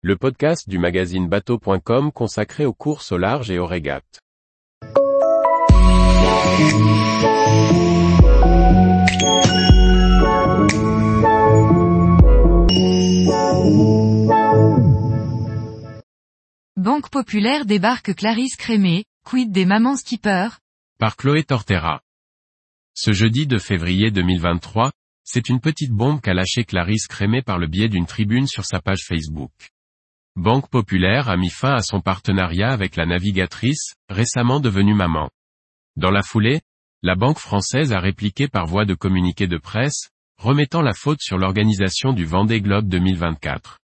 le podcast du magazine bateau.com consacré aux courses au large et aux régates. Banque Populaire débarque Clarisse Crémé, quid des mamans skippers? Par Chloé Tortera. Ce jeudi 2 février 2023, c'est une petite bombe qu'a lâché Clarisse Crémé par le biais d'une tribune sur sa page Facebook. Banque Populaire a mis fin à son partenariat avec la navigatrice, récemment devenue maman. Dans la foulée, la banque française a répliqué par voie de communiqué de presse, remettant la faute sur l'organisation du Vendée Globe 2024.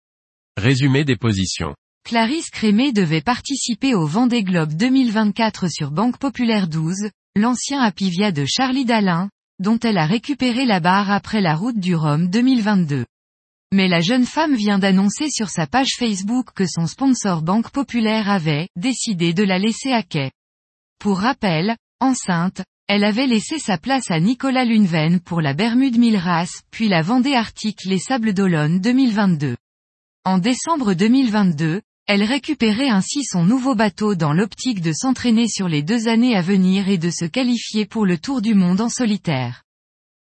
Résumé des positions. Clarisse Crémé devait participer au Vendée Globe 2024 sur Banque Populaire 12, l'ancien Apivia de Charlie Dalin, dont elle a récupéré la barre après la route du Rhum 2022. Mais la jeune femme vient d'annoncer sur sa page Facebook que son sponsor Banque Populaire avait décidé de la laisser à quai. Pour rappel, enceinte, elle avait laissé sa place à Nicolas Luneven pour la Bermude Milras, puis la Vendée Arctique les Sables d'Olonne 2022. En décembre 2022, elle récupérait ainsi son nouveau bateau dans l'optique de s'entraîner sur les deux années à venir et de se qualifier pour le Tour du Monde en solitaire.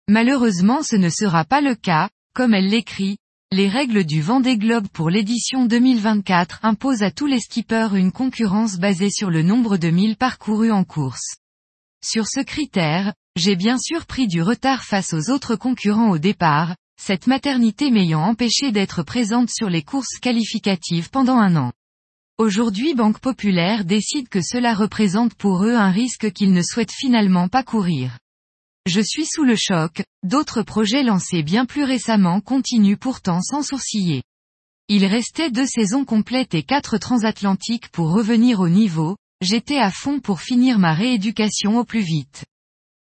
Malheureusement ce ne sera pas le cas, comme elle l'écrit, les règles du Vendée Globe pour l'édition 2024 imposent à tous les skippers une concurrence basée sur le nombre de milles parcourus en course. Sur ce critère, j'ai bien sûr pris du retard face aux autres concurrents au départ, cette maternité m'ayant empêché d'être présente sur les courses qualificatives pendant un an. Aujourd'hui Banque Populaire décide que cela représente pour eux un risque qu'ils ne souhaitent finalement pas courir. Je suis sous le choc, d'autres projets lancés bien plus récemment continuent pourtant sans sourciller. Il restait deux saisons complètes et quatre transatlantiques pour revenir au niveau, j'étais à fond pour finir ma rééducation au plus vite.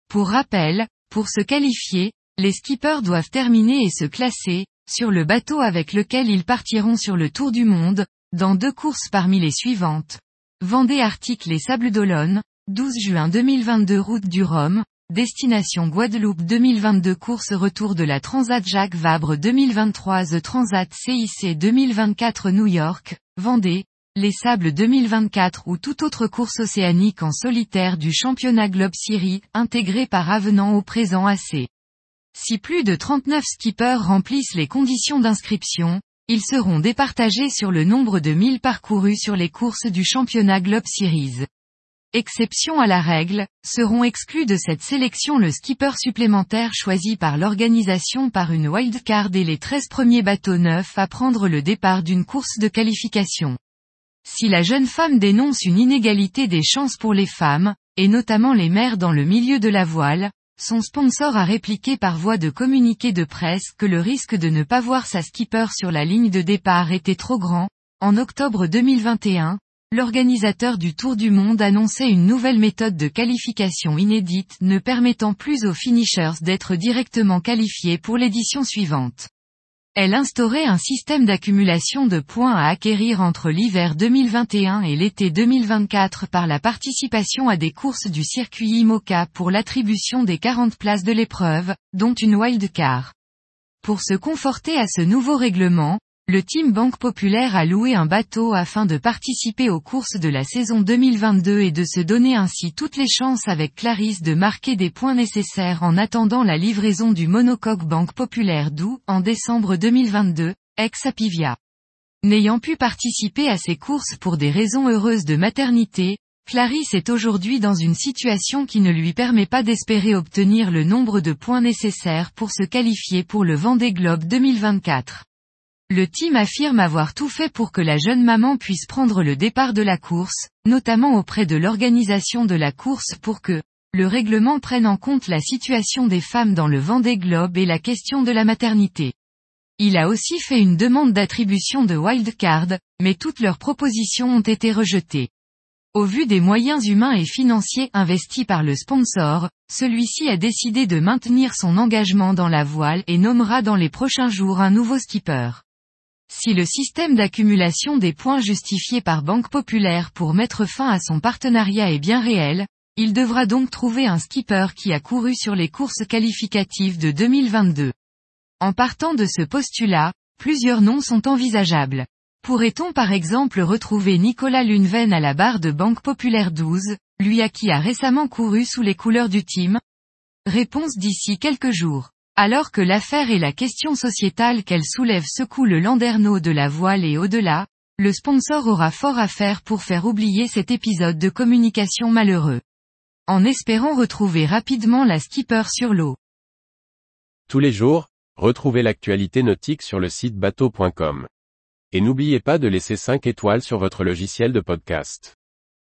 Pour rappel, pour se qualifier, les skippers doivent terminer et se classer, sur le bateau avec lequel ils partiront sur le tour du monde, dans deux courses parmi les suivantes. Vendée Arctique les Sables d'Olonne, 12 juin 2022 route du Rhum, destination Guadeloupe 2022 course retour de la Transat Jacques Vabre 2023 The Transat CIC 2024 New York, Vendée, les Sables 2024 ou toute autre course océanique en solitaire du championnat Globe Series, intégré par avenant au présent AC. Si plus de 39 skippers remplissent les conditions d'inscription, ils seront départagés sur le nombre de milles parcourus sur les courses du championnat Globe Series. Exception à la règle, seront exclus de cette sélection le skipper supplémentaire choisi par l'organisation par une wildcard et les 13 premiers bateaux neufs à prendre le départ d'une course de qualification. Si la jeune femme dénonce une inégalité des chances pour les femmes, et notamment les mères dans le milieu de la voile, son sponsor a répliqué par voie de communiqué de presse que le risque de ne pas voir sa skipper sur la ligne de départ était trop grand. En octobre 2021, l'organisateur du Tour du Monde annonçait une nouvelle méthode de qualification inédite ne permettant plus aux finishers d'être directement qualifiés pour l'édition suivante. Elle instaurait un système d'accumulation de points à acquérir entre l'hiver 2021 et l'été 2024 par la participation à des courses du circuit IMOCA pour l'attribution des 40 places de l'épreuve, dont une wildcard. Pour se conforter à ce nouveau règlement, le Team Banque Populaire a loué un bateau afin de participer aux courses de la saison 2022 et de se donner ainsi toutes les chances avec Clarisse de marquer des points nécessaires en attendant la livraison du monocoque Banque Populaire d'où, en décembre 2022, ex-Apivia. N'ayant pu participer à ces courses pour des raisons heureuses de maternité, Clarisse est aujourd'hui dans une situation qui ne lui permet pas d'espérer obtenir le nombre de points nécessaires pour se qualifier pour le Vendée Globe 2024. Le team affirme avoir tout fait pour que la jeune maman puisse prendre le départ de la course, notamment auprès de l'organisation de la course pour que le règlement prenne en compte la situation des femmes dans le Vendée Globe et la question de la maternité. Il a aussi fait une demande d'attribution de wildcard, mais toutes leurs propositions ont été rejetées. Au vu des moyens humains et financiers investis par le sponsor, celui-ci a décidé de maintenir son engagement dans la voile et nommera dans les prochains jours un nouveau skipper. Si le système d'accumulation des points justifié par Banque Populaire pour mettre fin à son partenariat est bien réel, il devra donc trouver un skipper qui a couru sur les courses qualificatives de 2022. En partant de ce postulat, plusieurs noms sont envisageables. Pourrait-on par exemple retrouver Nicolas Luneven à la barre de Banque Populaire 12, lui à qui a récemment couru sous les couleurs du team? Réponse d'ici quelques jours. Alors que l'affaire et la question sociétale qu'elle soulève secouent le landerneau de la voile et au-delà, le sponsor aura fort à faire pour faire oublier cet épisode de communication malheureux. En espérant retrouver rapidement la skipper sur l'eau. Tous les jours, retrouvez l'actualité nautique sur le site bateau.com. Et n'oubliez pas de laisser 5 étoiles sur votre logiciel de podcast.